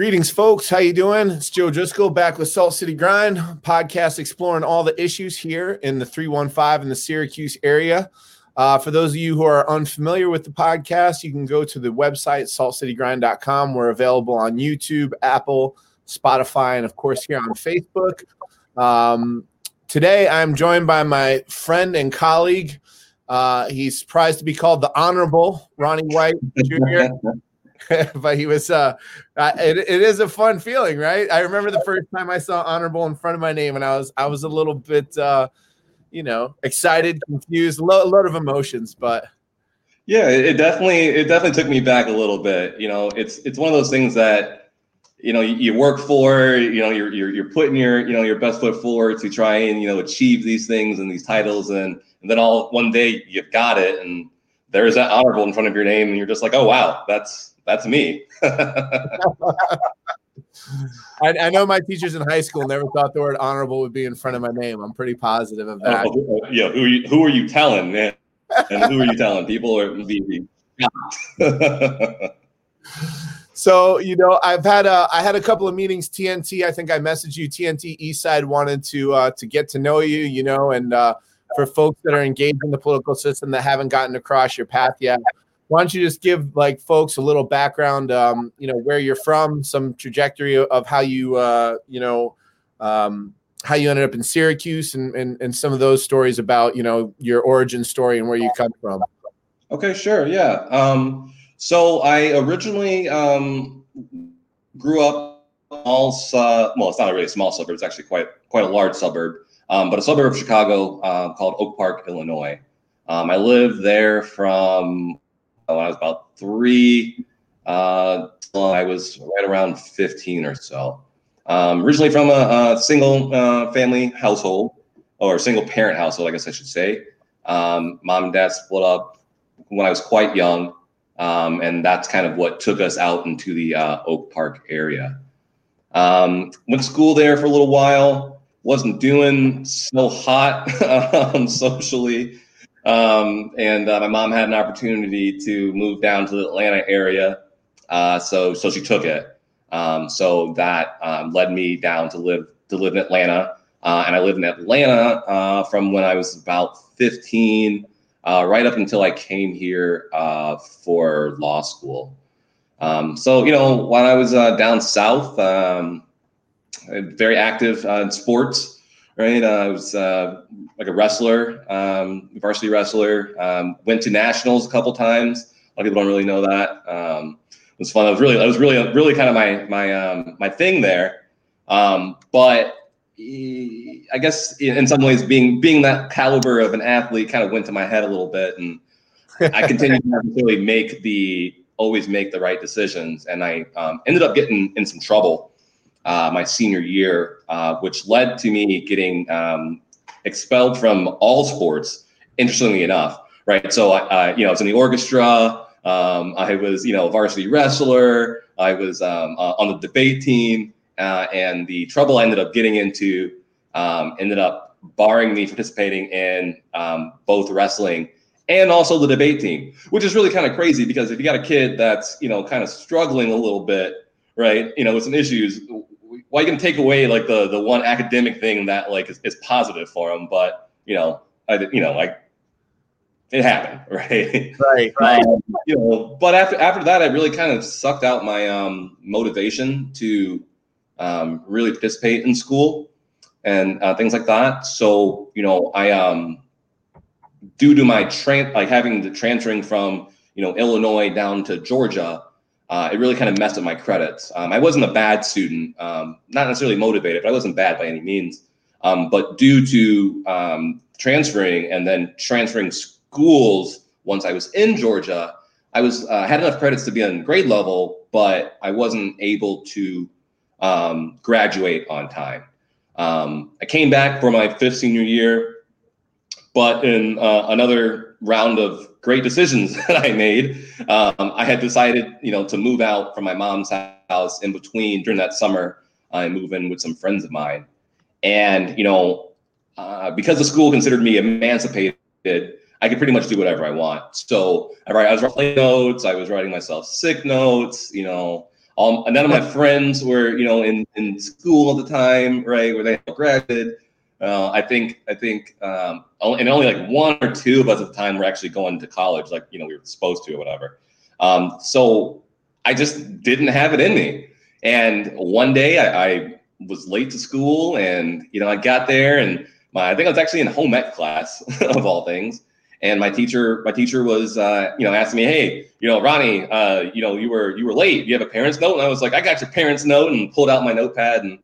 Greetings, folks. How you doing? It's Joe Driscoll back with Salt City Grind podcast, exploring all the issues here in the 315 in the Syracuse area. Uh, for those of you who are unfamiliar with the podcast, you can go to the website saltcitygrind.com. We're available on YouTube, Apple, Spotify, and of course here on Facebook. Um, today, I'm joined by my friend and colleague. Uh, he's prized to be called the Honorable Ronnie White Jr. but he was uh, it, it is a fun feeling right? I remember the first time i saw honorable in front of my name and i was i was a little bit uh you know excited confused a lot, lot of emotions but yeah it definitely it definitely took me back a little bit you know? It's it's one of those things that you know you, you work for you know you're, you're you're putting your you know your best foot forward to try and you know achieve these things and these titles and and then all one day you've got it and there's that honorable in front of your name and you're just like oh wow that's that's me. I, I, know my teachers in high school never thought the word honorable would be in front of my name. I'm pretty positive of that. Oh, yeah, who are you, who are you telling, man? And who are you telling? People are be So you know, I've had a I had a couple of meetings. TNT, I think I messaged you. TNT Eastside wanted to uh, to get to know you, you know, and uh, for folks that are engaged in the political system that haven't gotten across your path yet, why don't you just give like folks a little background um, you know where you're from some trajectory of how you uh, you know um, how you ended up in syracuse and, and and some of those stories about you know your origin story and where you come from. Okay sure yeah. Um, so i originally um, grew up small uh, well it's not a really small suburb it's actually quite quite a large suburb um, but a suburb of chicago uh, called oak park illinois. Um, i lived there from when I was about three. Uh, I was right around 15 or so. Um, originally from a, a single uh, family household or single parent household, I guess I should say. Um, mom and dad split up when I was quite young. Um, and that's kind of what took us out into the uh, Oak Park area. Um, went to school there for a little while. Wasn't doing so hot um, socially. Um, and uh, my mom had an opportunity to move down to the Atlanta area, uh, so so she took it. Um, so that um, led me down to live to live in Atlanta, uh, and I lived in Atlanta uh, from when I was about 15, uh, right up until I came here uh, for law school. Um, so you know, when I was down south, um, very active in sports right? I was uh, like a wrestler, um, varsity wrestler. Um, went to nationals a couple times. A lot of people don't really know that. Um, it was fun. It was really, it was really, really kind of my my um, my thing there. Um, but I guess in some ways, being being that caliber of an athlete kind of went to my head a little bit, and I continued to really make the always make the right decisions, and I um, ended up getting in some trouble uh, my senior year, uh, which led to me getting um, expelled from all sports. Interestingly enough, right? So I, you know, I was in the orchestra. Um, I was, you know, a varsity wrestler. I was um, uh, on the debate team, uh, and the trouble I ended up getting into um, ended up barring me participating in um, both wrestling and also the debate team, which is really kind of crazy because if you got a kid that's you know kind of struggling a little bit, right, you know, with some issues, well, you can take away like the the one academic thing that like is, is positive for him, but you know, I, you know, like it happened, right? Right, right. Um, you know, but after after that, I really kind of sucked out my um, motivation to um, really participate in school and uh, things like that. So you know, I um, due to my train like having the transferring from you know Illinois down to Georgia uh, it really kind of messed up my credits. Um, I wasn't a bad student, um, not necessarily motivated, but I wasn't bad by any means. Um, but due to um, transferring and then transferring schools once I was in Georgia, I was uh, had enough credits to be on grade level, but I wasn't able to um, graduate on time. Um, I came back for my fifth senior year, but in uh, another round of great decisions that I made. Um, I had decided, you know, to move out from my mom's house in between during that summer I move in with some friends of mine. And, you know, uh, because the school considered me emancipated, I could pretty much do whatever I want. So I, write, I was writing notes, I was writing myself sick notes, you know, Um, none of my friends were, you know, in, in school at the time, right, where they graduated. Uh, I think I think um, and only like one or two of us at the time were actually going to college, like you know we were supposed to or whatever. Um, so I just didn't have it in me. And one day I, I, was late to school, and you know I got there, and my I think I was actually in home ec class of all things, and my teacher my teacher was uh, you know asking me, hey, you know Ronnie, uh, you know you were you were late. You have a parent's note, and I was like, I got your parent's note, and pulled out my notepad and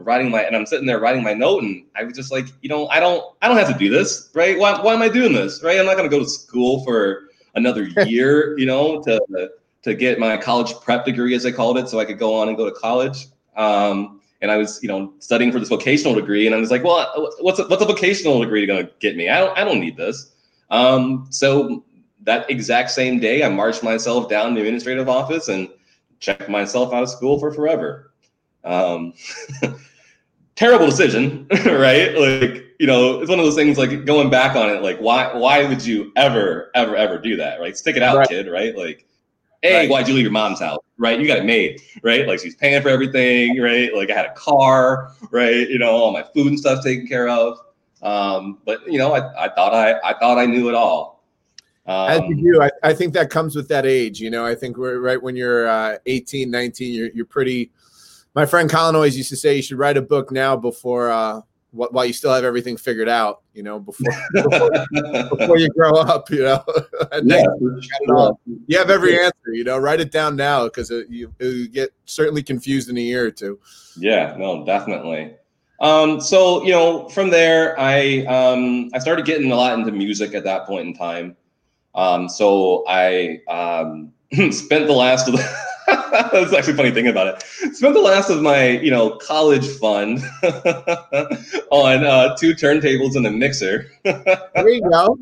writing my and I'm sitting there writing my note and I was just like, you know, I don't I don't have to do this, right? Why, why am I doing this? Right? I'm not gonna go to school for another year, you know, to to get my college prep degree as I called it, so I could go on and go to college. Um, and I was, you know, studying for this vocational degree, and I was like, well, what's a, what's a vocational degree going to get me? I don't I don't need this. Um, so that exact same day, I marched myself down the administrative office and checked myself out of school for forever. Um, terrible decision, right? Like, you know, it's one of those things like going back on it, like why why would you ever, ever, ever do that? Right? Stick it out, right. kid, right? Like, hey, right. why'd you leave your mom's house? Right? You got it made, right? Like she's paying for everything, right? Like I had a car, right? You know, all my food and stuff taken care of. Um, but you know, I, I thought I I thought I knew it all. Um, As you do, I, I think that comes with that age. You know, I think we're right when you're uh, 18, 19, you're you're pretty my friend Colin always used to say you should write a book now before uh, while you still have everything figured out. You know, before before, before you grow up. You know, yeah, sure. you have every answer. You know, write it down now because you, you get certainly confused in a year or two. Yeah, no, definitely. Um, so you know, from there, I um, I started getting a lot into music at that point in time. Um, so I um, spent the last of the That's actually funny thing about it. Spent the last of my, you know, college fund on uh, two turntables and a mixer. there you go.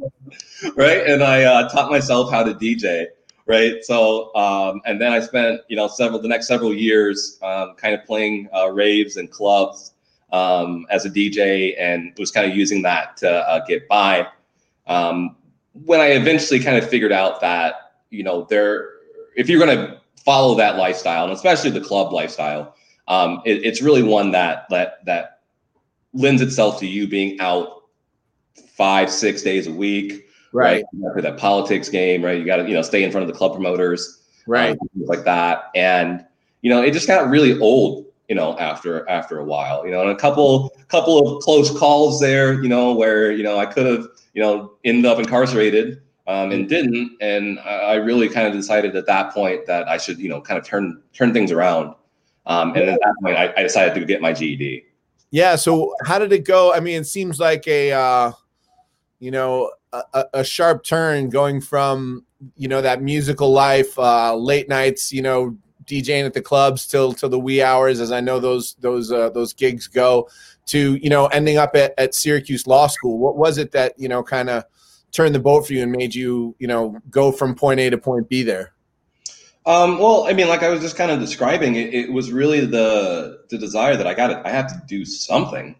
Right, and I uh, taught myself how to DJ. Right, so um, and then I spent, you know, several the next several years, um, kind of playing uh, raves and clubs um, as a DJ, and was kind of using that to uh, get by. Um, when I eventually kind of figured out that, you know, there, if you're going to follow that lifestyle, and especially the club lifestyle, um, it, it's really one that that that lends itself to you being out five, six days a week, right? right? That politics game, right? You got to you know stay in front of the club promoters, right? Um, like that, and you know it just got really old you know after after a while you know and a couple couple of close calls there you know where you know i could have you know ended up incarcerated um, and didn't. And I really kind of decided at that point that I should, you know, kind of turn turn things around. Um, and at that point, I, I, decided to get my GED. Yeah. So how did it go? I mean, it seems like a, uh, you know, a, a, sharp turn going from you know that musical life, uh, late nights, you know, DJing at the clubs till till the wee hours, as I know those those uh, those gigs go, to you know ending up at, at Syracuse Law School. What was it that you know kind of turned the boat for you and made you, you know, go from point A to point B there? Um, well, I mean, like I was just kind of describing, it, it was really the the desire that I got. It, I have to do something,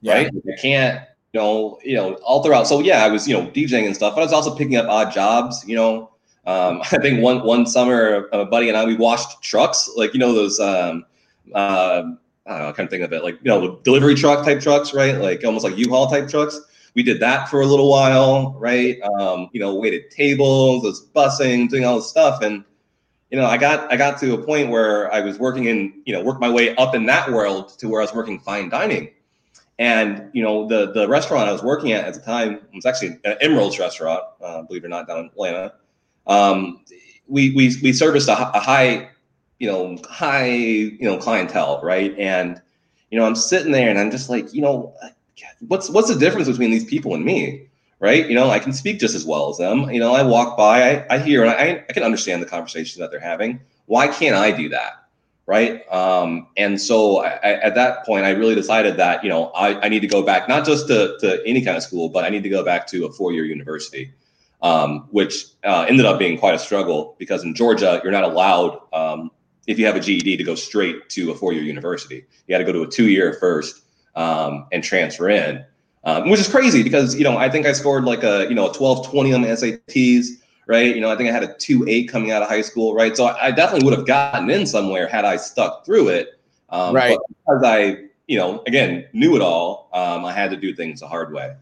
yeah. right? I can't, you know, you know, all throughout. So yeah, I was, you know, DJing and stuff, but I was also picking up odd jobs. You know, um, I think one one summer, a buddy and I we washed trucks, like you know those. Um, uh, I don't know, I can't think of it, like you know, delivery truck type trucks, right? Like almost like U-Haul type trucks we did that for a little while, right? Um, you know, waited tables, was bussing, doing all this stuff, and you know, I got I got to a point where I was working in, you know, worked my way up in that world to where I was working fine dining. And you know, the the restaurant I was working at at the time was actually an Emeril's restaurant, uh, believe it or not, down in Atlanta. Um, we we we serviced a, a high, you know, high you know clientele, right? And you know, I'm sitting there and I'm just like, you know, what's what's the difference between these people and me? Right? You know, I can speak just as well as them. You know, I walk by, I, I hear, and I, I can understand the conversation that they're having. Why can't I do that? Right. Um, and so I, I, at that point, I really decided that, you know, I, I need to go back, not just to, to any kind of school, but I need to go back to a four year university, um, which uh, ended up being quite a struggle because in Georgia, you're not allowed, um, if you have a GED, to go straight to a four year university. You had to go to a two year first um, and transfer in, um, which is crazy because you know I think I scored like a you know a 12 20 on the SATs, right? You know, I think I had a two eight coming out of high school, right? So I, I definitely would have gotten in somewhere had I stuck through it. Um, right. because I, you know, again, knew it all, um, I had to do things the hard way.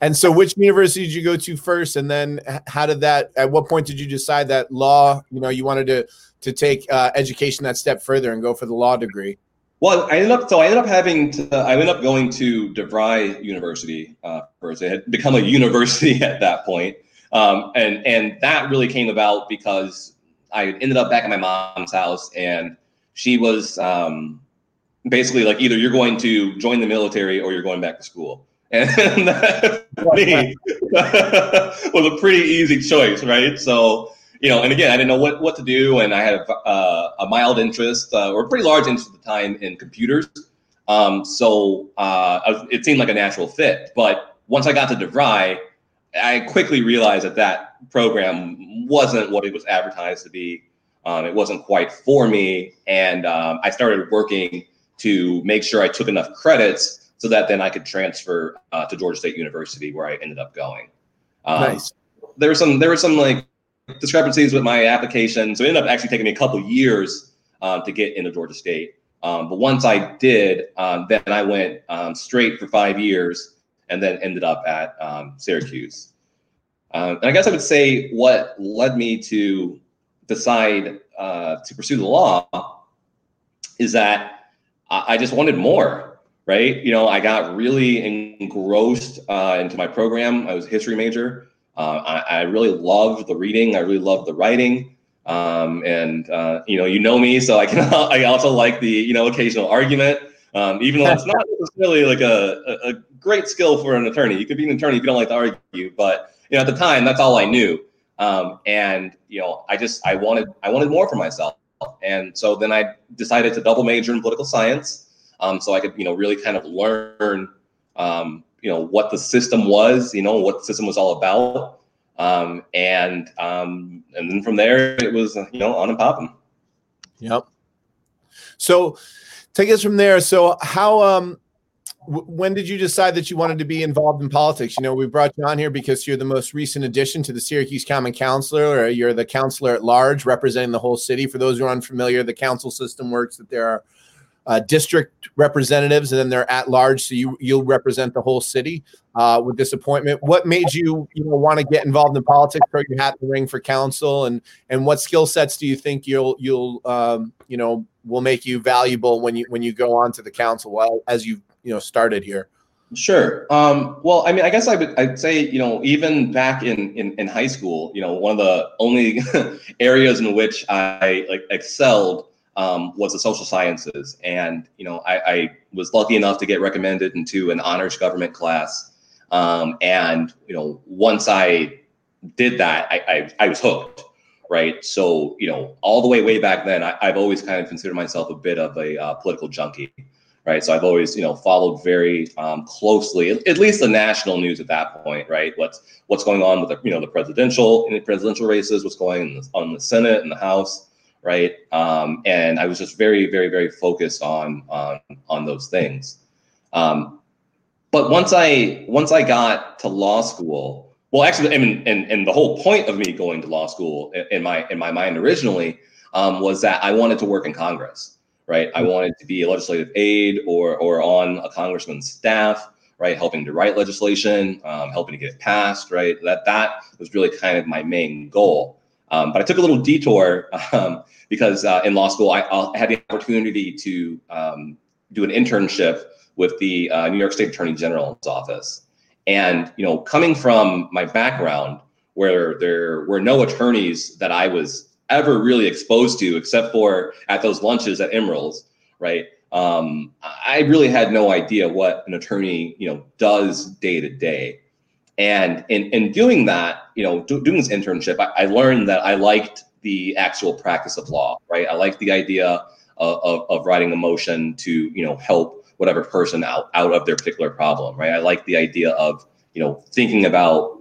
And so, which university did you go to first, and then how did that? At what point did you decide that law? You know, you wanted to to take uh, education that step further and go for the law degree. Well, I ended up so I ended up having to, I ended up going to DeVry University uh, first. It had become a university at that point. Um, and and that really came about because I ended up back at my mom's house, and she was um, basically like either you're going to join the military or you're going back to school. And that for me was a pretty easy choice, right? So, you know, and again, I didn't know what, what to do. And I had a, uh, a mild interest uh, or a pretty large interest at the time in computers. Um, so uh, it seemed like a natural fit. But once I got to DeVry, I quickly realized that that program wasn't what it was advertised to be. Um, it wasn't quite for me. And um, I started working to make sure I took enough credits so that then I could transfer uh, to Georgia State University, where I ended up going. Um, nice. There were some there were some like discrepancies with my application, so it ended up actually taking me a couple years um, to get into Georgia State. Um, but once I did, um, then I went um, straight for five years, and then ended up at um, Syracuse. and I guess I would say what led me to decide uh, to pursue the law is that I just wanted more right? You know, I got really engrossed uh, into my program. I was a history major. Uh, I, I, really loved the reading. I really loved the writing. Um, and uh, you know, you know me, so I can. I also like the you know occasional argument, um, even though it's not necessarily like a, a, a great skill for an attorney. You could be an attorney if you don't like to argue, but you know, at the time, that's all I knew. Um, and you know, I just I wanted I wanted more for myself, and so then I decided to double major in political science um, so I could, you know, really kind of learn, um, you know, what the system was, you know, what the system was all about, um, and um, and then from there it was, you know, on and popping. Yep. So, take us from there. So, how um, when did you decide that you wanted to be involved in politics? You know, we brought you on here because you're the most recent addition to the Syracuse Common Council, or you're the councillor at large representing the whole city. For those who are unfamiliar, the council system works that there are uh, district representatives, and then they're at large. So you you'll represent the whole city uh, with this appointment. What made you you know want to get involved in politics, throw your hat in the ring for council, and and what skill sets do you think you'll you'll um, you know will make you valuable when you when you go on to the council well, as you you know started here? Sure. Um, well, I mean, I guess I would I'd say you know even back in, in in high school, you know, one of the only areas in which I like excelled um, was the social sciences. And, you know, I, I, was lucky enough to get recommended into an honors government class. Um, and, you know, once I did that, I, I, I, was hooked, right? So, you know, all the way, way back then, I, have always kind of considered myself a bit of a uh, political junkie. Right, so I've always, you know, followed very um, closely, at least the national news at that point. Right, what's what's going on with the, you know, the presidential the presidential races, what's going on the Senate and the House, right? Um, and I was just very, very, very focused on on on those things. Um, but once I once I got to law school, well, actually, I mean, and and the whole point of me going to law school in my in my mind originally um, was that I wanted to work in Congress, right? I wanted to be a legislative aide or or on a congressman's staff, right? Helping to write legislation, um, helping to get it passed, right? That that was really kind of my main goal. Um, but I took a little detour um, because uh, in law school, I, I, had the opportunity to um, do an internship with the uh, New York State Attorney General's office. And, you know, coming from my background where there were no attorneys that I was ever really exposed to, except for at those lunches at Emeril's, right? Um, I really had no idea what an attorney, you know, does day to day. And in, in doing that, you know, do, doing this internship, I, I, learned that I liked the actual practice of law, right? I liked the idea of, of, of, writing a motion to, you know, help whatever person out, out of their particular problem, right? I like the idea of, you know, thinking about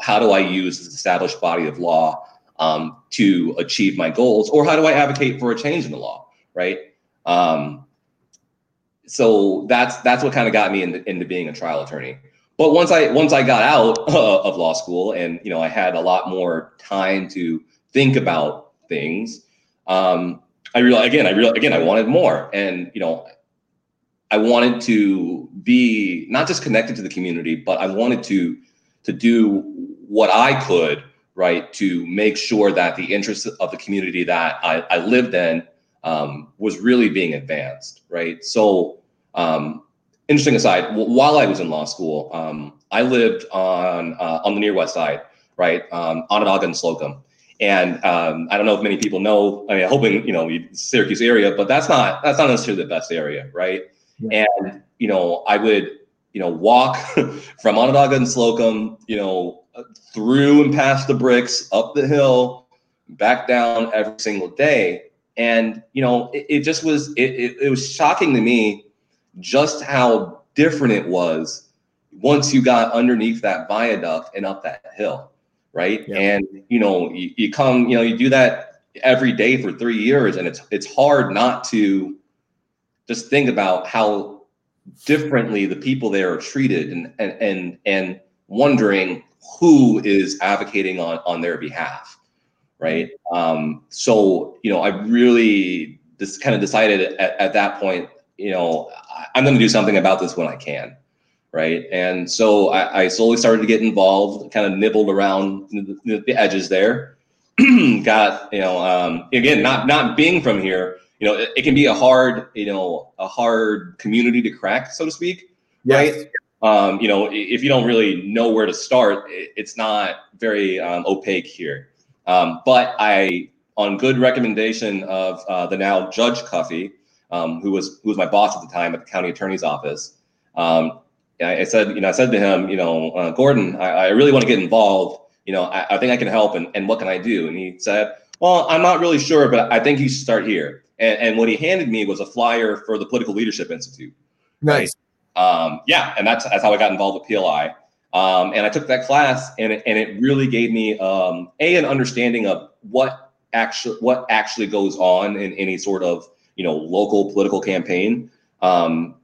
how do I use this established body of law um, to achieve my goals, or how do I advocate for a change in the law, right? Um, so that's that's what kind of got me into, into being a trial attorney. But once I once I got out uh, of law school and you know I had a lot more time to think about things, um, I realized again I realized again I wanted more, and you know I wanted to be not just connected to the community, but I wanted to to do what I could right to make sure that the interests of the community that I, I lived in um, was really being advanced right. So um, interesting aside, while I was in law school, um, I lived on uh, on the near west side, right, um, Onondaga and Slocum. And um, I don't know if many people know. I mean, hoping you know Syracuse area, but that's not that's not necessarily the best area, right? Yeah. And you know, I would you know walk from Onondaga and Slocum, you know, through and past the bricks, up the hill, back down every single day. And you know, it, it just was it, it, it was shocking to me just how different it was once you got underneath that viaduct and up that hill, right? Yeah. And you know, you, you come, you know, you do that every day for three years, and it's it's hard not to just think about how differently the people there are treated and and and, and wondering who is advocating on on their behalf right um, so you know i really just kind of decided at, at that point you know I'm going to do something about this when I can. Right. And so I, I slowly started to get involved, kind of nibbled around the, the edges there. Got, you know, um, again, not, not being from here, you know, it, it, can be a hard, you know, a hard community to crack, so to speak. Yes. Right. Um, you know, if you don't really know where to start, it, it's not very um, opaque here. Um, but I, on good recommendation of uh, the now Judge Cuffy, um, who was who was my boss at the time at the county attorney's office. Um, I, said, you know, I said to him, you know, uh, Gordon, I, I, really want to get involved. You know, I, I, think I can help, and, and what can I do? And he said, well, I'm not really sure, but I think you should start here. And, and what he handed me was a flyer for the Political Leadership Institute. Nice. Um, yeah, and that's that's how I got involved with PLI. Um, and I took that class, and it, and it really gave me um, a an understanding of what actually what actually goes on in any sort of you know local political campaign. Um,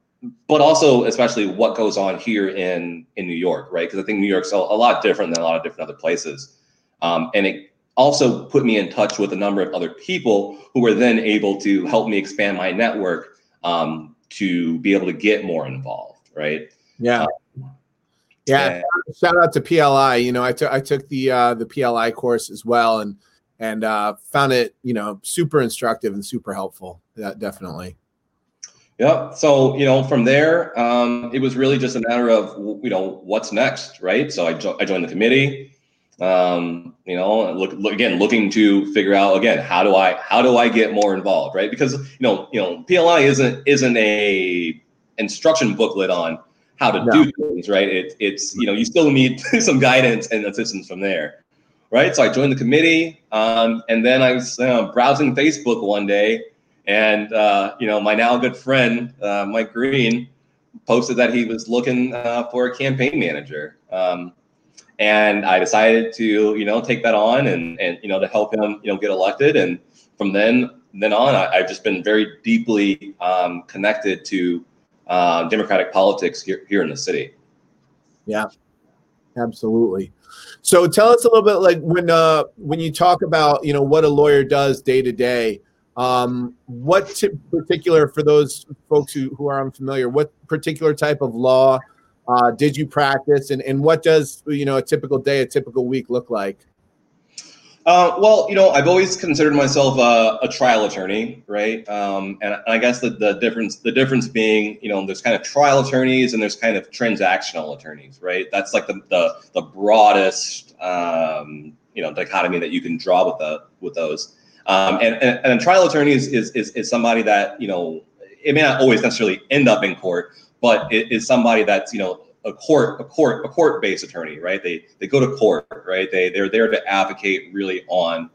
but also especially what goes on here in in new york right? Because i think new york's a, a, lot different than a lot of different other places. Um, and it also put me in touch with a number of other people who were then able to help me expand my network um, to be able to get more involved right? Yeah. Um, yeah, shout out to PLI. You know, I took I took the uh, the PLI course as well, and and uh, found it you know super instructive and super helpful. Yeah, definitely. Yep. So you know, from there, um, it was really just a matter of you know what's next, right? So I, jo- I joined the committee. Um, you know, look, look again, looking to figure out again how do I how do I get more involved, right? Because you know, you know, PLI isn't isn't a instruction booklet on how to no. do things, right? It, it's you know, you still need some guidance and assistance from there right? So I joined the committee, um, and then I was uh, browsing Facebook one day, and uh, you know, my now good friend uh, Mike Green posted that he was looking uh, for a campaign manager, um, and I decided to you know take that on and and you know to help him you know get elected, and from then then on, I, have just been very deeply um, connected to uh, Democratic politics here here in the city. Yeah, absolutely. So tell us a little bit like when uh when you talk about you know what a lawyer does day to day, um, what t- particular for those folks who, who are unfamiliar, what particular type of law uh, did you practice, and and what does you know a typical day, a typical week look like? Uh, well, you know, I've always considered myself a, a trial attorney, right? Um, and I guess the, the difference the difference being, you know, there's kind of trial attorneys and there's kind of transactional attorneys, right? That's like the the, the broadest, um, you know, dichotomy that you can draw with the with those. Um, and, and, and a trial attorney is, is, is is somebody that you know it may not always necessarily end up in court, but it is somebody that's you know a court a court a court based attorney right? They they go to court right? They they're there to advocate really on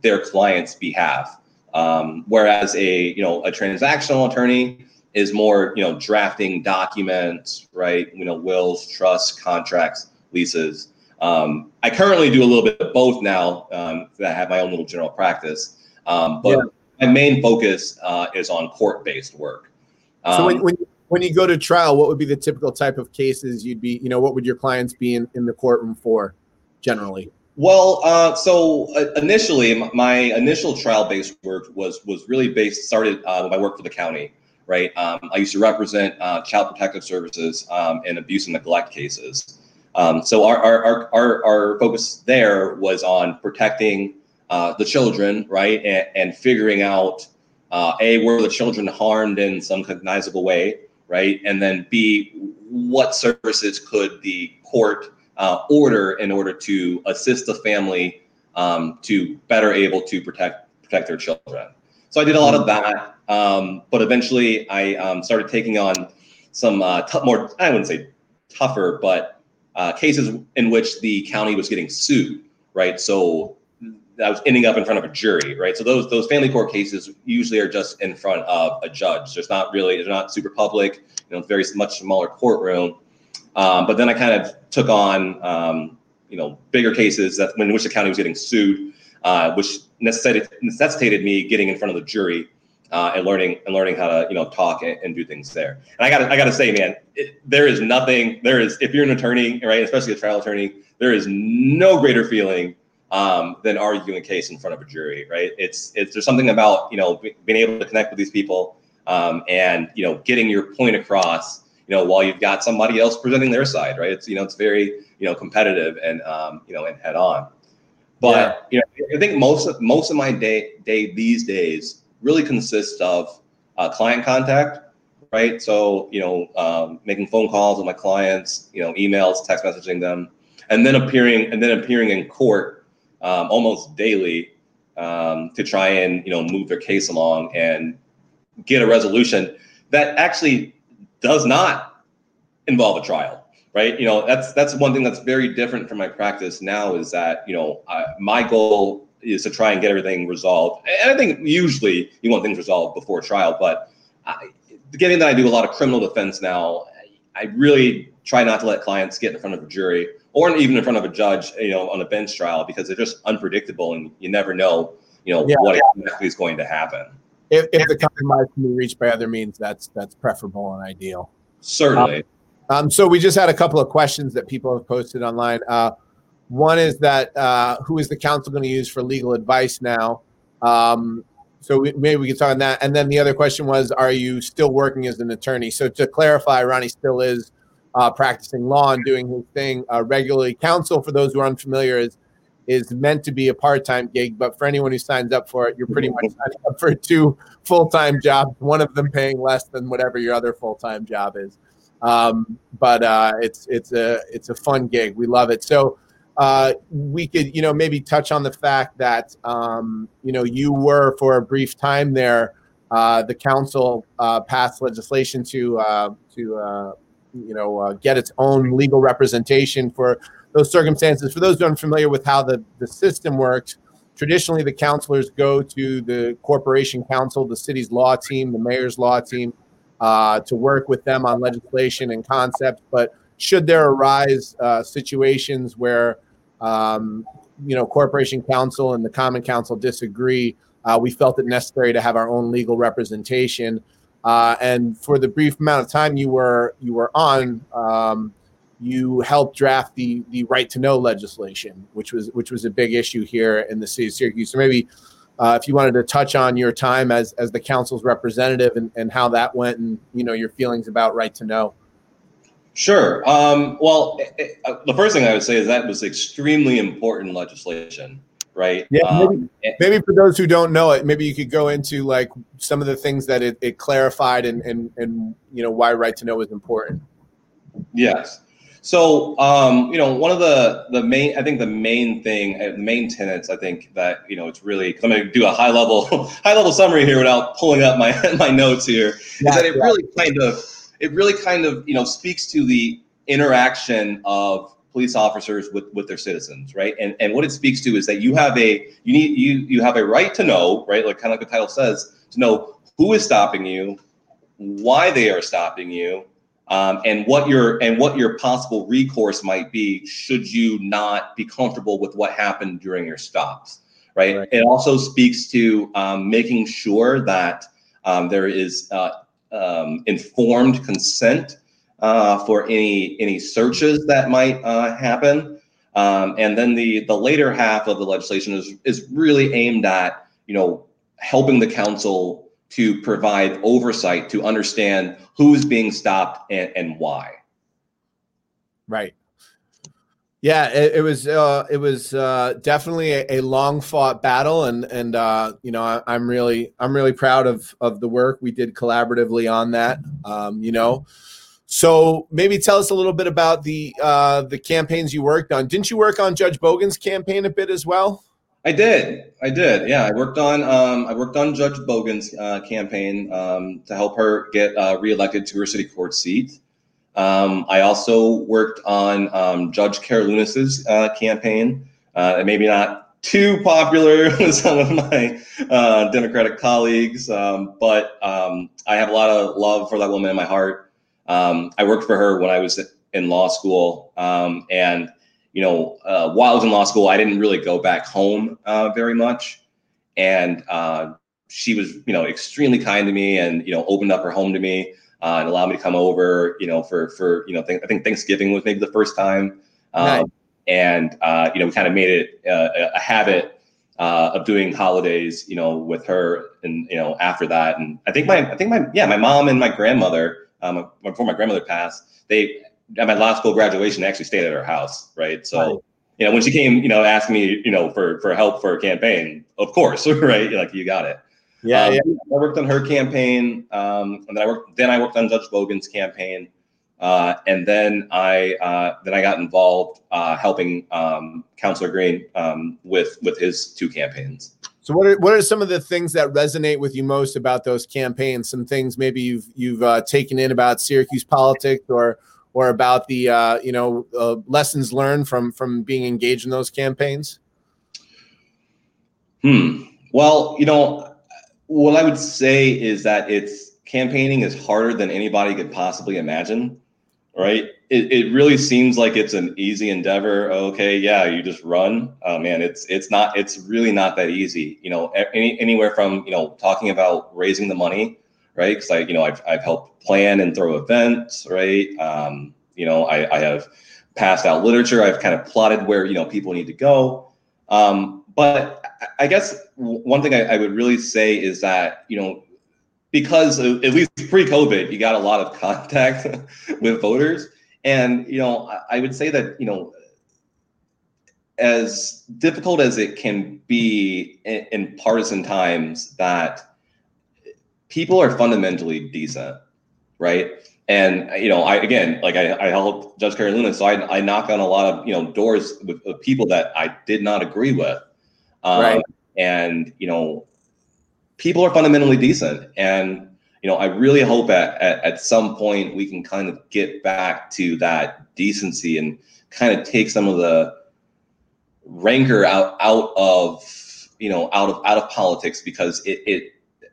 their client's behalf. Um, whereas a you know a transactional attorney is more you know drafting documents right? You know wills trusts contracts leases. Um, i currently do a little bit of both now um, i have my own little general practice. Um, but yeah. my main focus uh, is on court based work. So when, um, when when you go to trial, what would be the typical type of cases you'd be, you know, what would your clients be in, in the courtroom for generally? Well, uh, so uh, initially, my initial trial-based work was was really based started uh, when I worked for the county. Right, um, I used to represent uh, child protective services um, and abuse and neglect cases. Um, so our, our our, our focus there was on protecting uh, the children, right, and, and figuring out uh, a were the children harmed in some cognizable way, right, and then b what services could the court uh, order in order to assist the family um, to better able to protect protect their children. So I did a lot of that, um, but eventually I um, started taking on some uh, t- more I wouldn't say tougher, but uh, cases in which the county was getting sued, right? So that was ending up in front of a jury, right? So those those family court cases usually are just in front of a judge. There's not really they're not super public. You know, it's very much smaller courtroom. Um, but then I kind of took on, um, you know, bigger cases that in which the county was getting sued, uh, which necessitated, necessitated me getting in front of the jury uh, and learning and learning how to, you know, talk and, and do things there. And I got I got to say, man, it, there is nothing. There is if you're an attorney, right, especially a trial attorney, there is no greater feeling um, than arguing a case in front of a jury, right? It's it's there's something about you know being able to connect with these people um, and you know getting your point across you know, while you've got somebody else presenting their side, right? It's you know, it's very you know competitive and um, you know and head on. But yeah. you know, I think most of most of my day day these days really consists of uh, client contact, right? So you know, um, making phone calls with my clients, you know, emails, text messaging them, and then appearing and then appearing in court um, almost daily um, to try and you know move their case along and get a resolution that actually does not involve a trial right? You know that's that's one thing that's very different from my practice now is that you know uh, my goal is to try and get everything resolved. And i think usually you want things resolved before trial but I, given that i do a lot of criminal defense now i really try not to let clients get in front of a jury or even in front of a judge you know on a bench trial because they're just unpredictable and you never know you know yeah. what exactly is going to happen if, if the compromise can be reached by other means, that's that's preferable and ideal. Certainly. Um, um, so we just had a couple of questions that people have posted online. Uh, one is that uh, who is the council going to use for legal advice now? Um, so we, maybe we can talk on that. And then the other question was, are you still working as an attorney? So to clarify, Ronnie still is uh, practicing law and doing his thing uh, regularly. Council, for those who are unfamiliar, is is meant to be a part-time gig, but for anyone who signs up for it, you're pretty much signing up for two full-time jobs, one of them paying less than whatever your other full-time job is. Um, but uh, it's it's a it's a fun gig. We love it. So uh, we could you know maybe touch on the fact that um, you know you were for a brief time there. Uh, the council uh, passed legislation to uh, to uh, you know get its own legal representation for those circumstances. For those who are unfamiliar with how the, the system works, traditionally the councillors go to the corporation counsel, the city's law team, the mayor's law team, uh, to work with them on legislation and concepts. But should there arise uh, situations where um, you know corporation counsel and the common council disagree, uh, we felt it necessary to have our own legal representation. Uh, and for the brief amount of time you were you were on, um, you helped draft the the right to know legislation, which was which was a big issue here in the city of Syracuse. So maybe uh, if you wanted to touch on your time as as the council's representative and, and how that went, and you know your feelings about right to know. Sure. Um, well, it, it, uh, the first thing I would say is that was extremely important legislation, right? Yeah. Um, maybe, maybe, for those who don't know it, maybe you could go into like some of the things that it, it clarified and and and you know why right to know is important. Yes. So, um, you know, one of the the main, I think the main thing, uh, the main tenets, I think that you know, it's really. Because I'm going to do a high level high level summary here without pulling up my my notes here. Yeah, is that it yeah. really kind of it really kind of you know speaks to the interaction of police officers with with their citizens, right? And and what it speaks to is that you have a you need you you have a right to know, right? Like kind of like the title says, to know who is stopping you, why they are stopping you, um, and what your and what your possible recourse might be should you not be comfortable with what happened during your stops right, right. it also speaks to um, making sure that um, there is uh, um, informed consent uh, for any any searches that might uh, happen. Um, and then the the later half of the legislation is is really aimed at you know helping the council to provide oversight to understand who's being stopped and, and why. Right. Yeah, it, it was uh, it was uh, definitely a, a, long fought battle, and and uh, you know I, am really I'm really proud of of the work we did collaboratively on that. Um, you know, so maybe tell us a little bit about the uh, the campaigns you worked on. Didn't you work on Judge Bogen's campaign a bit as well? I did. I did. Yeah, I worked on um, I worked on Judge Bogen's uh, campaign um, to help her get uh, reelected to her city court seat. Um, I also worked on um, Judge Karounas's uh, campaign. Uh, maybe not too popular with some of my uh, Democratic colleagues, um, but um, I have a lot of love for that woman in my heart. Um, I worked for her when I was in law school, um, and you know, uh, while I was in law school, I didn't really go back home uh, very much, and uh, she was, you know, extremely kind to me, and you know, opened up her home to me uh, and allowed me to come over, you know, for for you know, th- I think Thanksgiving was maybe the first time, um, nice. and uh, you know, we kind of made it uh, a habit uh, of doing holidays, you know, with her, and you know, after that, and I think my, I think my, yeah, my mom and my grandmother, um, before my grandmother passed, they at my law school graduation, they actually stayed at her house, right? So. Right. You know, when she came, you know, asking me, you know, for for help for a campaign, of course, right? Like you got it. Yeah, um, yeah. I worked on her campaign, um, and then I worked. Then I worked on Judge Bogen's campaign, uh, and then I uh, then I got involved uh, helping um, Councillor Green um, with with his two campaigns. So what are what are some of the things that resonate with you most about those campaigns? Some things maybe you've you've uh, taken in about Syracuse politics or or about the uh, you know uh, lessons learned from from being engaged in those campaigns. Hmm. Well, you know, what I would say is that it's campaigning is harder than anybody could possibly imagine, right? It, it really seems like it's an easy endeavor. Okay, yeah, you just run. Oh man, it's it's not. It's really not that easy. You know, any, anywhere from you know talking about raising the money, right? Because I you know I've I've helped plan and throw events, right? Um, you know, I, I have passed out literature. I've kind of plotted where you know people need to go. Um, but I guess one thing I, I, would really say is that you know because at least pre-COVID, you got a lot of contact with voters, and you know I would say that you know as difficult as it can be in, in partisan times, that people are fundamentally decent, right? And you know, I again, like I, I helped Judge Karounas, so I, I knocked on a lot of you know doors with, with people that I did not agree with, um, right. And, you know, people are fundamentally decent. And, you know, I really hope at, at, at some point we can kind of get back to that decency and kind of take some of the rancor out, out of, you know, out of, out of politics because it, it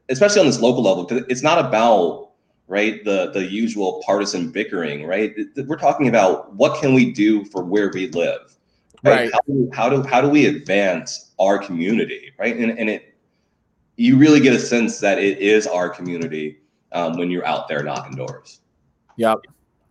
especially on this local level, because it's not about right the the usual partisan bickering right we're talking about what can we do for where we live right, right. How, do, how do how do we advance our community, right? And, and it, you really get a sense that it is our community um, when you're out there knocking doors. Yep,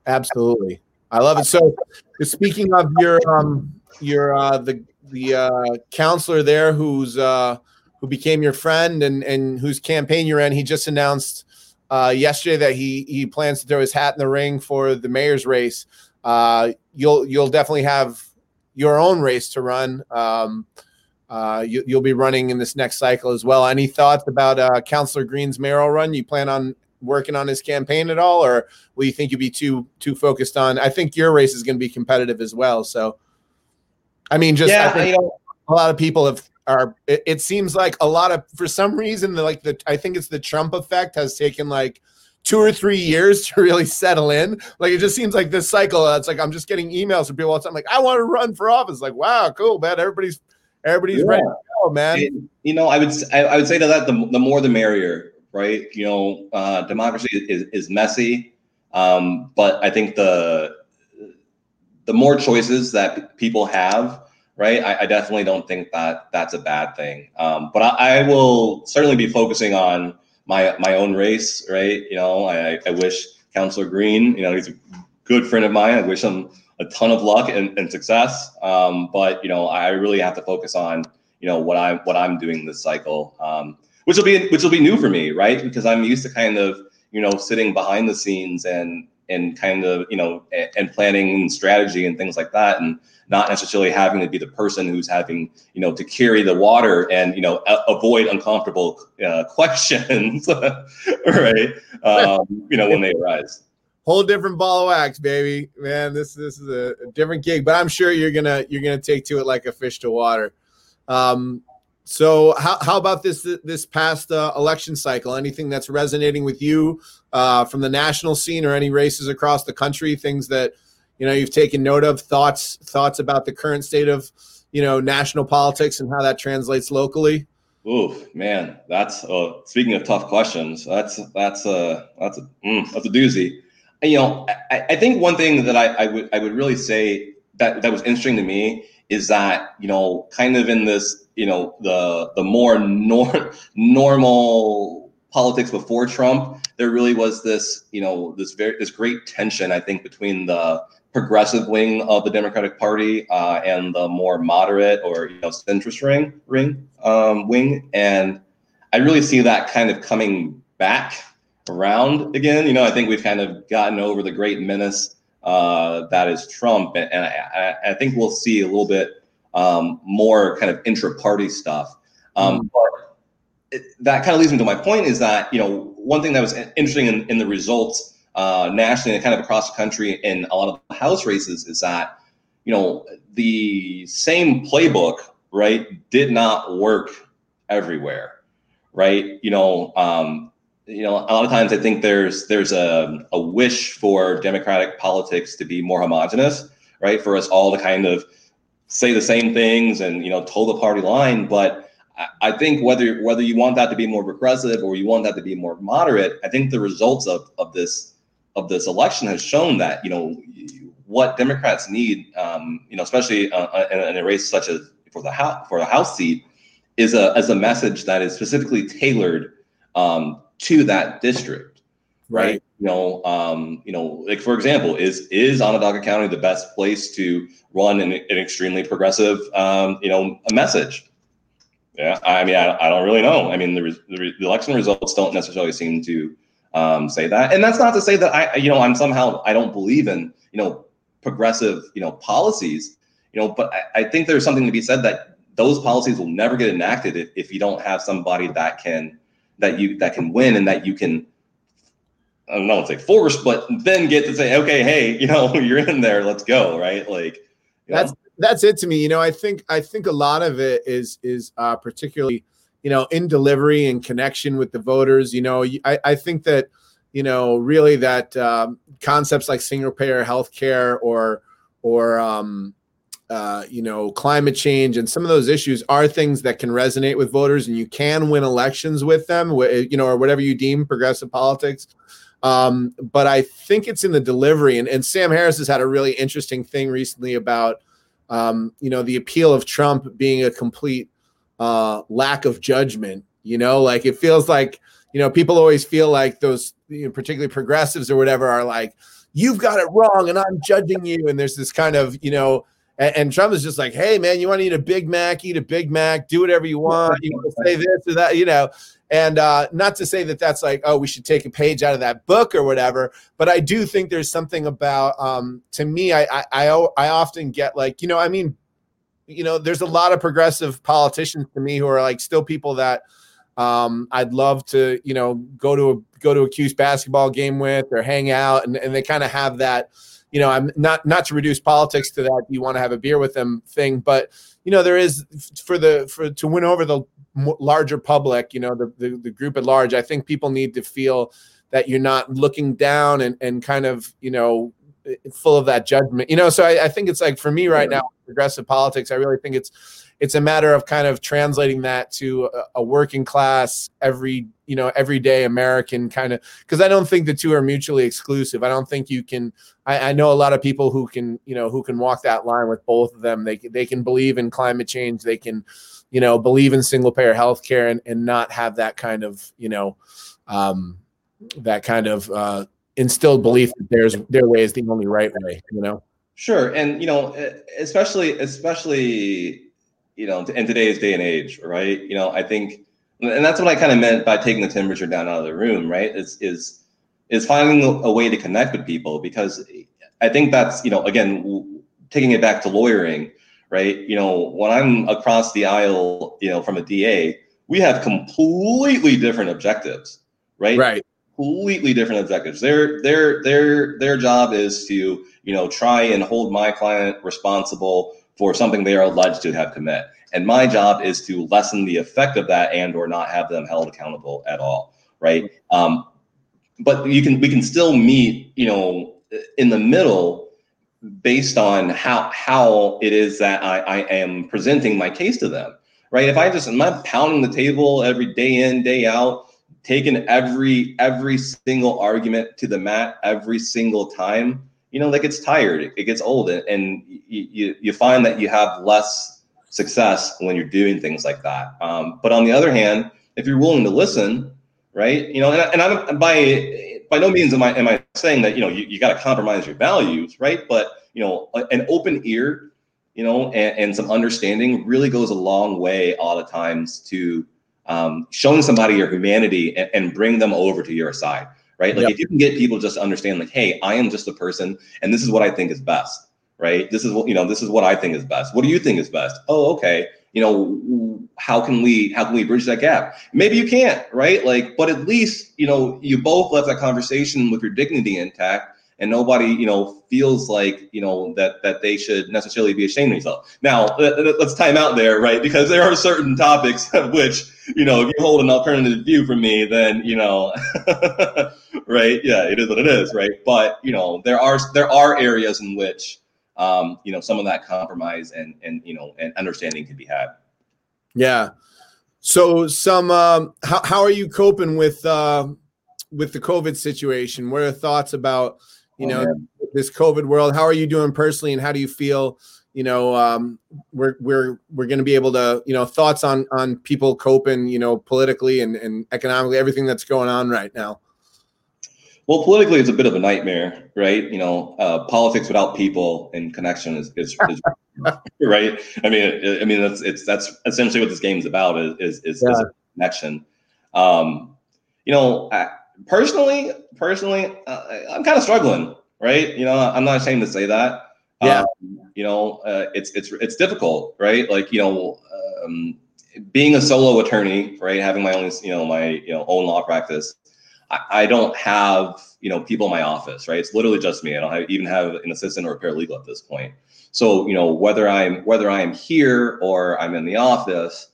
absolutely. I love it. So, speaking of your um your uh the the uh councillor there who's uh who became your friend and and whose campaign you're in, he just announced uh yesterday that he he plans to throw his hat in the ring for the mayor's race. Uh you'll you'll definitely have your own race to run. Um uh, you, will be running in this next cycle as well. Any thoughts about uh, Councillor Green's mayoral run? You plan on working on his campaign at all, or will you think you'll be too too focused on? I think your race is going to be competitive as well. So, I mean, just yeah, you know, a lot of people have are. It, it seems like a lot of for some reason, the, like the I think it's the Trump effect has taken like two or three years to really settle in. Like it just seems like this cycle. Uh, it's like I'm just getting emails from people all the time. Like I want to run for office. Like wow, cool, man. Everybody's Everybody's yeah. ready to go, man. It, you know, I would I, I, would say to that the, the more the merrier, right? You know, uh, democracy is, is messy, um, but I think the the more choices that people have, right? I, I definitely don't think that that's a bad thing. Um, but I, I, will certainly be focusing on my my own race, right? You know, I, I wish Councillor Green, you know, he's a good friend of mine. I wish him a ton of luck and, and success. Um, but you know, I really have to focus on you know what I'm what I'm doing this cycle, um, which will be which will be new for me, right? Because I'm used to kind of you know sitting behind the scenes and and kind of you know and, and planning and strategy and things like that, and not necessarily having to be the person who's having you know to carry the water and you know a- avoid uncomfortable uh, questions, right? Um, you know when they arise whole different ball of wax, baby. Man, this this is a, different gig, but I'm sure you're gonna you're gonna take to it like a fish to water. Um, so how, how about this this past uh, election cycle? Anything that's resonating with you uh, from the national scene or any races across the country? Things that you know you've taken note of? Thoughts thoughts about the current state of you know national politics and how that translates locally? Oh man, that's uh, speaking of tough questions. That's that's a that's a mm, that's a doozy you know, I, I think one thing that I, I, would I would really say that that was interesting to me is that you know, kind of in this, you know, the the more nor- normal politics before Trump, there really was this, you know, this very this great tension, I think, between the progressive wing of the Democratic Party uh, and the more moderate or you know centrist ring ring um, wing, and I really see that kind of coming back around again. You know, I think we've kind of gotten over the great menace uh, that is Trump, and, and I, I, think we'll see a little bit um, more kind of intra-party stuff. Um, mm. But it, that kind of leads me to my point is that you know one thing that was interesting in, in the results uh, nationally and kind of across the country in a lot of the House races is that you know the same playbook right did not work everywhere right you know um, you know, a lot of times I think there's there's a, a wish for democratic politics to be more homogenous, right? For us all to kind of say the same things and you know toe the party line. But I, think whether whether you want that to be more progressive or you want that to be more moderate, I think the results of of this of this election has shown that you know what Democrats need, um, you know, especially uh, uh in, in, a race such as for the house for a House seat, is a as a message that is specifically tailored um, to that district, right? right? You know, um, you know, like for example, is is Onondaga County the best place to run an, an extremely progressive, um, you know, a message? Yeah, I mean, I, I don't really know. I mean, the, the, the election results don't necessarily seem to um, say that, and that's not to say that I, you know, I'm somehow I don't believe in, you know, progressive, you know, policies, you know, but I, I think there's something to be said that those policies will never get enacted if, if you don't have somebody that can that you that can win and that you can I don't know, it's like force, but then get to say, okay, hey, you know, you're in there, let's go, right? Like that's know. that's it to me. You know, I think I think a lot of it is is uh, particularly, you know, in delivery and connection with the voters. You know, I I think that you know really that um, concepts like single payer healthcare or or um, uh, you know, climate change and some of those issues are things that can resonate with voters, and you can win elections with them, you know, or whatever you deem progressive politics. Um, but I think it's in the delivery, and, and Sam Harris has had a really interesting thing recently about, um, you know, the appeal of Trump being a complete uh, lack of judgment. You know, like it feels like, you know, people always feel like those, you know, particularly progressives or whatever, are like, you've got it wrong, and I'm judging you, and there's this kind of, you know and, and, Trump is just like, hey, man, you want to eat a Big Mac, eat a Big Mac, do whatever you want. You want to say this or that, you know. And uh, not to say that that's like, oh, we should take a page out of that book or whatever. But I do think there's something about, um, to me, I, I, I, I often get like, you know, I mean, you know, there's a lot of progressive politicians to me who are like still people that um, I'd love to, you know, go to a go to a Cuse basketball game with or hang out, and, and they kind of have that you know, I'm not not to reduce politics to that. You want to have a beer with them thing, but you know, there is for the for to win over the larger public, you know, the, the, the group at large. I think people need to feel that you're not looking down and and kind of you know eh, full of that judgment. You know, so I, I think it's like for me right now, progressive politics. I really think it's it's a matter of kind of translating that to a, working class every you know everyday american kind of because i don't think the two are mutually exclusive. I don't think you can I, I, know a lot of people who can you know who can walk that line with both of them. They, they can believe in climate change. They can you know believe in single payer healthcare and, and not have that kind of you know um, that kind of uh, instilled belief that there's their way is the only right way you know? Sure. And you know especially especially you know in today's day and age right? You know i think and that's what i kind of meant by taking the temperature down out of the room right? Is is is finding a way to connect with people because i think that's you know again taking it back to lawyering right? You know when i'm across the aisle you know from a da we have completely different objectives right? Right. Completely different objectives. Their their their their job is to you know try and hold my client responsible for something they are alleged to have commit, and my job is to lessen the effect of that and or not have them held accountable at all. Right. Um, but you can we can still meet you know in the middle based on how how it is that I, I am presenting my case to them. Right. If I just am I pounding the table every day in day out taking every every single argument to the mat every single time, you know, that gets tired. It, gets old, and, you, you find that you have less success when you're doing things like that. Um, but on the other hand, if you're willing to listen, right, you know, and, and I'm by by no means am I am I saying that you know you, you got to compromise your values, right? But you know, an open ear, you know, and, and some understanding really goes a long way a lot of times to um, showing somebody your humanity and, and, bring them over to your side, right? Like yep. if you can get people just to understand, like, hey, I am just a person, and this is what I think is best, right? This is what you know. This is what I think is best. What do you think is best? Oh, okay. You know, how can we how can we bridge that gap? Maybe you can't, right? Like, but at least you know you both left that conversation with your dignity intact and nobody you know feels like you know that that they should necessarily be ashamed of themselves. Now let's time out there right? Because there are certain topics of which you know if you hold an alternative view from me then you know right? Yeah it is what it is right? But you know there are there are areas in which um, you know some of that compromise and and you know and understanding can be had. Yeah. So some um, how, how are you coping with uh with the covid situation? What are thoughts about you know this covid world how are you doing personally and how do you feel you know um, we're we're we're going to be able to you know thoughts on on people coping you know politically and, and economically everything that's going on right now? Well politically it's a bit of a nightmare right? You know uh, politics without people and connection is, is, is right? I mean i mean that's it's that's essentially what this game is about is is, is, yeah. is connection. Um, you know I, personally, personally, uh, I'm kind of struggling, right? You know, I'm not ashamed to say that. Yeah. Um, you know, uh, it's it's it's difficult, right? Like you know, um, being a solo attorney, right? Having my own, you know, my you know own law practice. I, I don't have you know people in my office, right? It's literally just me. I don't have, even have an assistant or a paralegal at this point. So you know, whether I'm whether I am here or I'm in the office,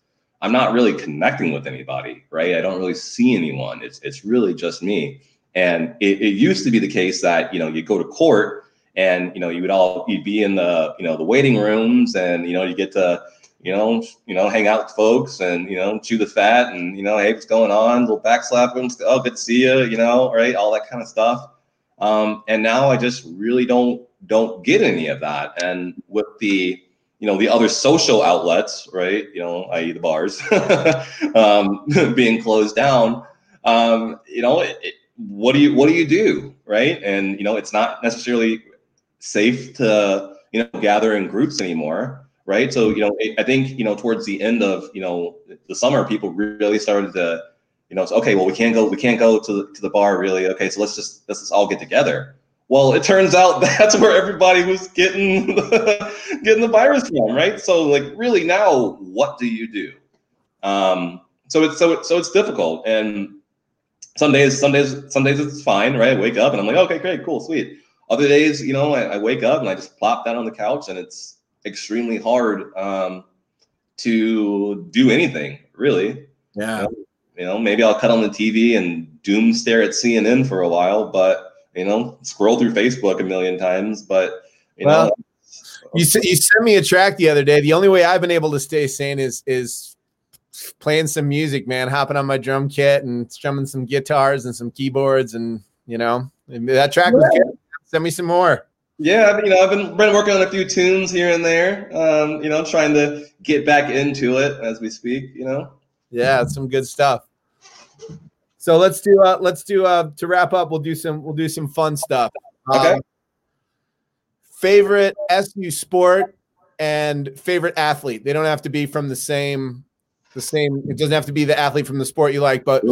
I'm not really connecting with anybody, right? I don't really see anyone. It's it's really just me. And it, it used to be the case that you know you go to court and you know you would all you'd be in the you know the waiting rooms and you know you get to you know you know hang out with folks and you know chew the fat and you know hey what's going on little backslap them oh good to see you you know right all that kind of stuff um, and now I just really don't don't get any of that and with the you know the other social outlets right? You know i.e the bars um, being closed down um, you know it, it, what do you what do you do right? And you know it's not necessarily safe to you know gather in groups anymore right? So you know i think you know towards the end of you know the summer people really started to you know okay well we can't go we can't go to the, to the bar really. Okay so let's just let's just all get together well, it turns out that's where everybody was getting getting the virus from, right? So, like, really, now what do you do? Um, so it's so it's so it's difficult, and some days, some days, some days it's fine, right? I wake up and I'm like, okay, great, cool, sweet. Other days, you know, I, I wake up and I just plop down on the couch, and it's extremely hard um, to do anything, really. Yeah. You know, you know, maybe I'll cut on the TV and doom stare at CNN for a while, but you know, scroll through Facebook a million times, but you well, know. You you sent me a track the other day. The only way I've been able to stay sane is is playing some music, man. Hopping on my drum kit and strumming some guitars and some keyboards, and you know that track was good. Send me some more. Yeah, you know, I've been been working on a few tunes here and there. Um, you know, trying to get back into it as we speak. You know. Yeah, some good stuff. So let's do uh let's do uh to wrap up. We'll do some we'll do some fun stuff. Okay. Um, favorite SU sport and favorite athlete. They don't have to be from the same the same. It doesn't have to be the athlete from the sport you like. But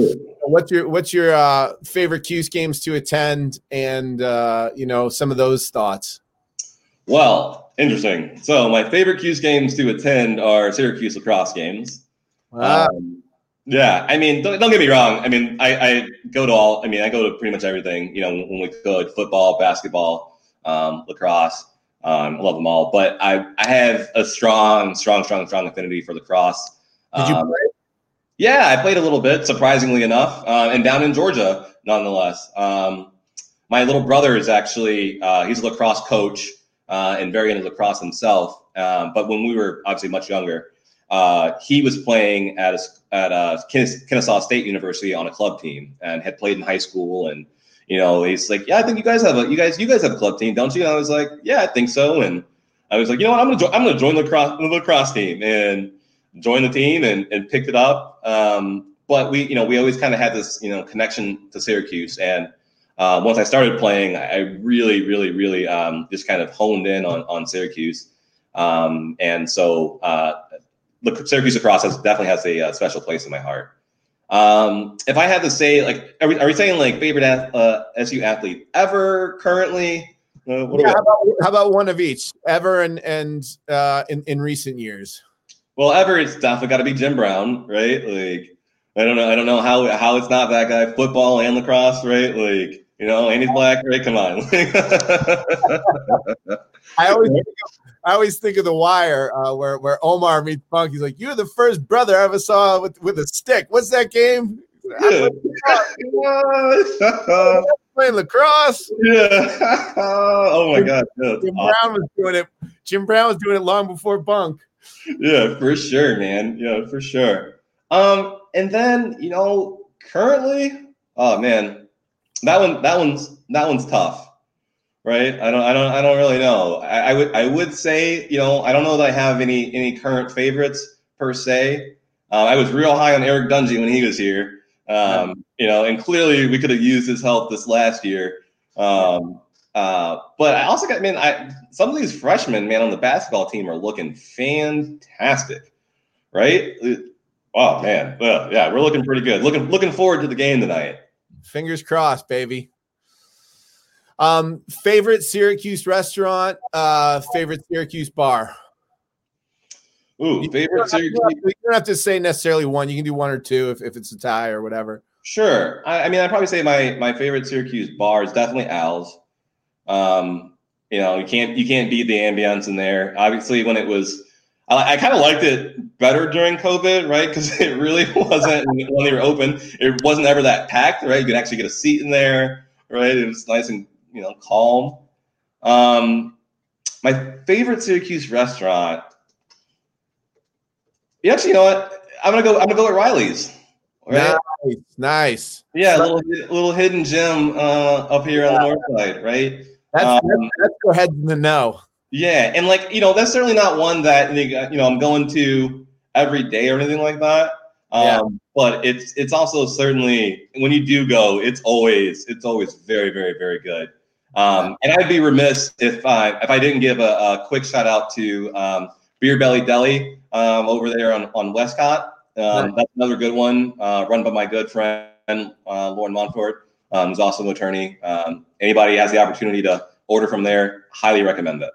what's your what's your uh, favorite Cuse games to attend, and uh, you know some of those thoughts. Well, interesting. So my favorite Cuse games to attend are Syracuse lacrosse games. Wow. Um, yeah, I mean, don't, don't, get me wrong. I mean, I, I, go to all. I mean, I go to pretty much everything. You know, when we could football, basketball, um, lacrosse. Um, I love them all, but I I have a strong, strong, strong, strong affinity for lacrosse. Did you um, play? Yeah, I played a little bit, surprisingly enough, uh, and down in Georgia, nonetheless. Um, my little brother is actually uh, he's a lacrosse coach uh, and very into lacrosse himself. Um, but when we were obviously much younger, uh, he was playing at a, at a Kennesaw State University on a club team and had played in high school. And you know, he's like, "Yeah, I think you guys have a you guys you guys have a club team, don't you?" And I was like, "Yeah, I think so." And I was like, "You know what? I'm gonna jo- I'm gonna join the lacrosse the lacrosse team and join the team and, and picked it up." Um, but we you know we always kind of had this you know connection to Syracuse and. Uh, once I started playing, I really, really, really um, just kind of honed in on on Syracuse, um, and so uh, the Syracuse lacrosse has, definitely has a, uh, special place in my heart. Um, if I had to say, like, are we, are we saying like favorite uh, SU athlete ever currently? Uh, yeah, how about, how about, one of each ever and and uh, in in recent years? Well, ever it's definitely got to be Jim Brown, right? Like, I don't know, I don't know how how it's not that guy. Football and lacrosse, right? Like, you know, and he's black, right? Come on. I always I always think of the Wire uh, where where Omar meets Bunk. He's like, "You're the first brother I ever saw with with a stick. What's that game?" Yeah. playing lacrosse. Yeah. oh my god. Jim awesome. Brown was doing it. Jim Brown was doing it long before Bunk. Yeah, for sure, man. Yeah, for sure. Um, and then you know, currently, oh man, that one, that one's that one's tough right? I don't, I don't, I don't really know. I, I, would, I would say, you know, I don't know that I have any any current favorites per se. Uh, I was real high on Eric Dungey when he was here, um, you know, and clearly we could have used his help this last year. Um, uh, but I also got, man, I some of these freshmen, man, on the basketball team are looking fantastic, right? Oh man, well, yeah, we're looking pretty good. Looking looking forward to the game tonight. Fingers crossed, baby. Um, favorite Syracuse restaurant, uh, favorite Syracuse bar. Ooh, favorite Syracuse. You don't have to say necessarily one. You can do one or two if, if it's a tie or whatever. Sure. I, I mean, I'd probably say my my favorite Syracuse bar is definitely Al's. Um, you know, you can't you can't beat the ambience in there. Obviously, when it was, I, I kind of liked it better during COVID, right? Because it really wasn't when they were open. It wasn't ever that packed, right? You could actually get a seat in there, right? It was nice and you know, calm. Um, my favorite Syracuse restaurant. Yeah, actually, you know what? I'm gonna go. I'm gonna go with Riley's. Right? Nice, nice. Yeah, a little little hidden gem uh, up here on the north side, right? That's um, that's, that's go ahead in the know. Yeah, and like you know, that's certainly not one that you know I'm going to every day or anything like that. Um, yeah. But it's it's also certainly when you do go, it's always it's always very very very good. Um, and I'd be remiss if I if I didn't give a, a quick shout out to um, Beer Belly Deli um, over there on on Westcott. Um, that's another good one, uh, run by my good friend uh, Lauren Montfort, um, who's also an attorney. Um, anybody has the opportunity to order from there, highly recommend it.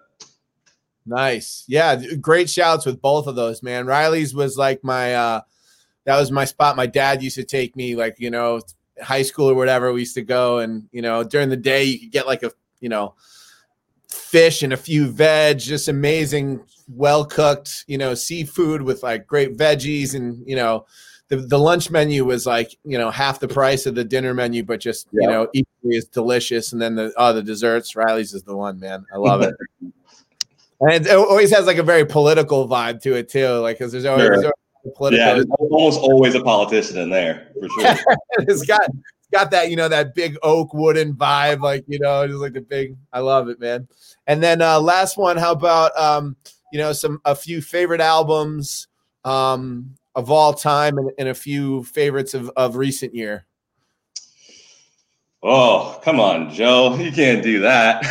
Nice, yeah, great shouts with both of those, man. Riley's was like my uh, that was my spot. My dad used to take me, like you know, high school or whatever, we used to go and you know during the day you could get like a you know fish and a few veg, just amazing, well cooked, you know, seafood with like great veggies and you know. The, the lunch menu was like you know half the price of the dinner menu, but just you know equally as delicious. And then the oh the desserts, Riley's is the one, man. I love it. And it always has like a very political vibe to it too, like because there's always, sure. there's always political. Yeah, there's almost always a politician in there for sure. it's got it's got that you know that big oak wooden vibe, like you know, just like the big. I love it, man. And then uh last one, how about um you know some a few favorite albums um of all time and, and a few favorites of of recent year. Oh, come on, Joe. You can't do that.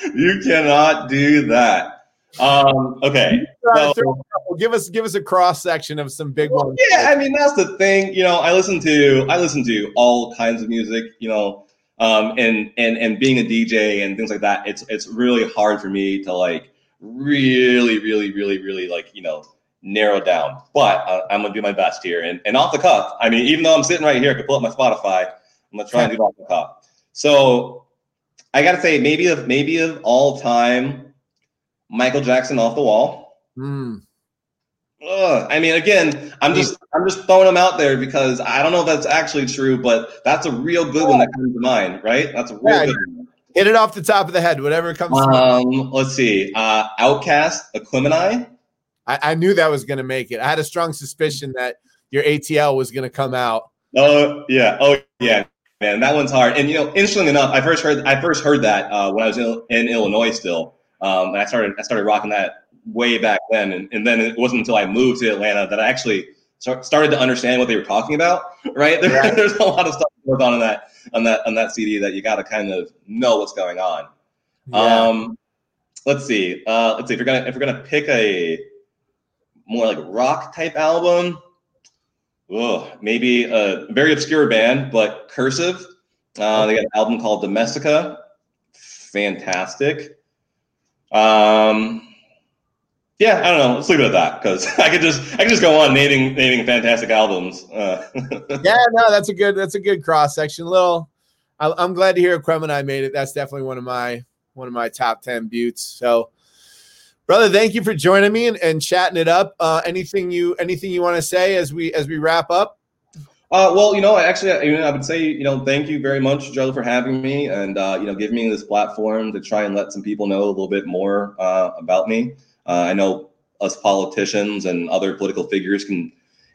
you cannot do that. Um, okay. So, give us give us a cross section of some big ones. Yeah, I mean that's the thing. You know, I listen to I listen to all kinds of music. You know, um, and and and being a DJ and things like that. It's it's really hard for me to like really, really, really, really like you know narrow down. But uh, I'm gonna do my best here. And and off the cuff, I mean, even though I'm sitting right here, I can pull up my Spotify. I'm gonna try and do it off the cuff. So I gotta say, maybe of maybe of all time, Michael Jackson off the wall. Mm. Ugh. I mean, again, I'm just I'm just throwing them out there because I don't know if that's actually true, but that's a real good one that comes to mind, right? That's a real yeah, good one. Hit it off the top of the head, whatever comes. Um, let's see. Uh, OutKast, Aquemini. I, I knew that was going to make it. I had a strong suspicion that your ATL was going to come out. Oh yeah, oh yeah, man, that one's hard. And you know, interestingly enough, I first heard I first heard that uh, when I was in, in Illinois still. Um, and I started I started rocking that way back then, and, and then it wasn't until I moved to Atlanta that I actually started to understand what they were talking about. Right, there, yeah. there's a lot of stuff going on in that on that on that CD that you got to kind of know what's going on. Yeah. Um, let's see. Uh, let's see if you're gonna if we're gonna pick a more like rock type album. Maybe a very obscure band, but Cursive. Uh, they got an album called Domestica. Fantastic. Um, yeah, I don't know. Let's leave it at that because I could just I could just go on naming naming fantastic albums. Uh. yeah, no, that's a good that's a good cross section. Little, I, am glad to hear Aquemini made it. That's definitely one of my one of my top ten buttes. So brother thank you for joining me and, and chatting it up uh, anything you anything you want to say as we as we wrap up uh, well, you know, actually, you know, I would say, you know, thank you very much, Joe, for having me, and uh, you know, giving me this platform to try and let some people know a little bit more uh, about me. Uh, I know us politicians and other political figures can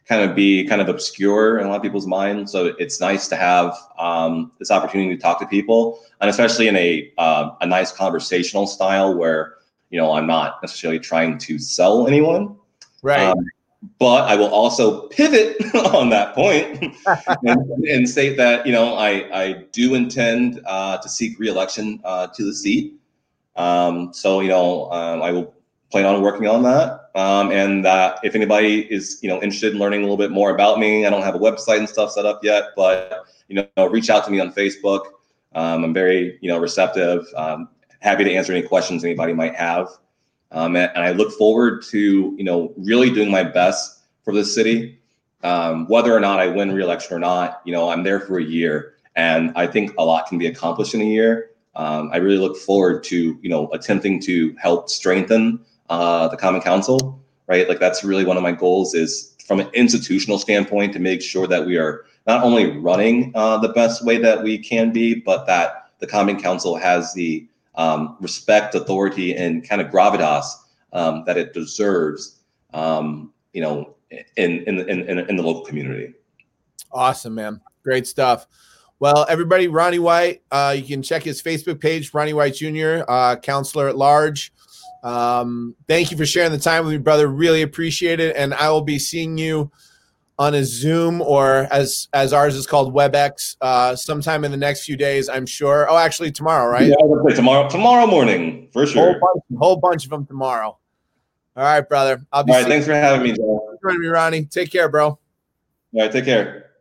kind of be kind of obscure in a lot of people's minds, so it's nice to have um, this opportunity to talk to people, and especially in a uh, a nice conversational style where you know, I'm not necessarily trying to sell anyone. Right. Um, but I will also pivot on that point and, and, state that you know I I do intend uh, to seek reelection uh, to the seat. Um, so you know um, I will plan on working on that. Um, and that if anybody is you know interested in learning a little bit more about me, I don't have a website and stuff set up yet, but you know reach out to me on Facebook. Um, I'm very you know receptive. Um, happy to answer any questions anybody might have. Um, and, and, I look forward to, you know, really doing my best for this city. Um, whether or not I win re-election or not, you know, I'm there for a year, and I think a lot can be accomplished in a year. Um, I really look forward to, you know, attempting to help strengthen uh, the Common Council. Right, like that's really one of my goals is from an institutional standpoint to make sure that we are not only running uh, the best way that we can be, but that the Common Council has the um, respect, authority, and kind of gravitas um, that it deserves, um, you know, in, in, in, in the local community. Awesome, man. Great stuff. Well, everybody, Ronnie White, uh, you can check his Facebook page, Ronnie White Jr., uh, councillor at large. Um, thank you for sharing the time with me, brother. Really appreciate it. And I will be seeing you on a Zoom or as as ours is called WebEx uh, sometime in the next few days, I'm sure. Oh, actually tomorrow, right? Yeah, tomorrow tomorrow morning for sure. Whole bunch, whole bunch of them tomorrow. All right, brother. I'll be. All right, thanks for having me, Joe. Joining me, Ronnie. Take care, bro. All right, take care.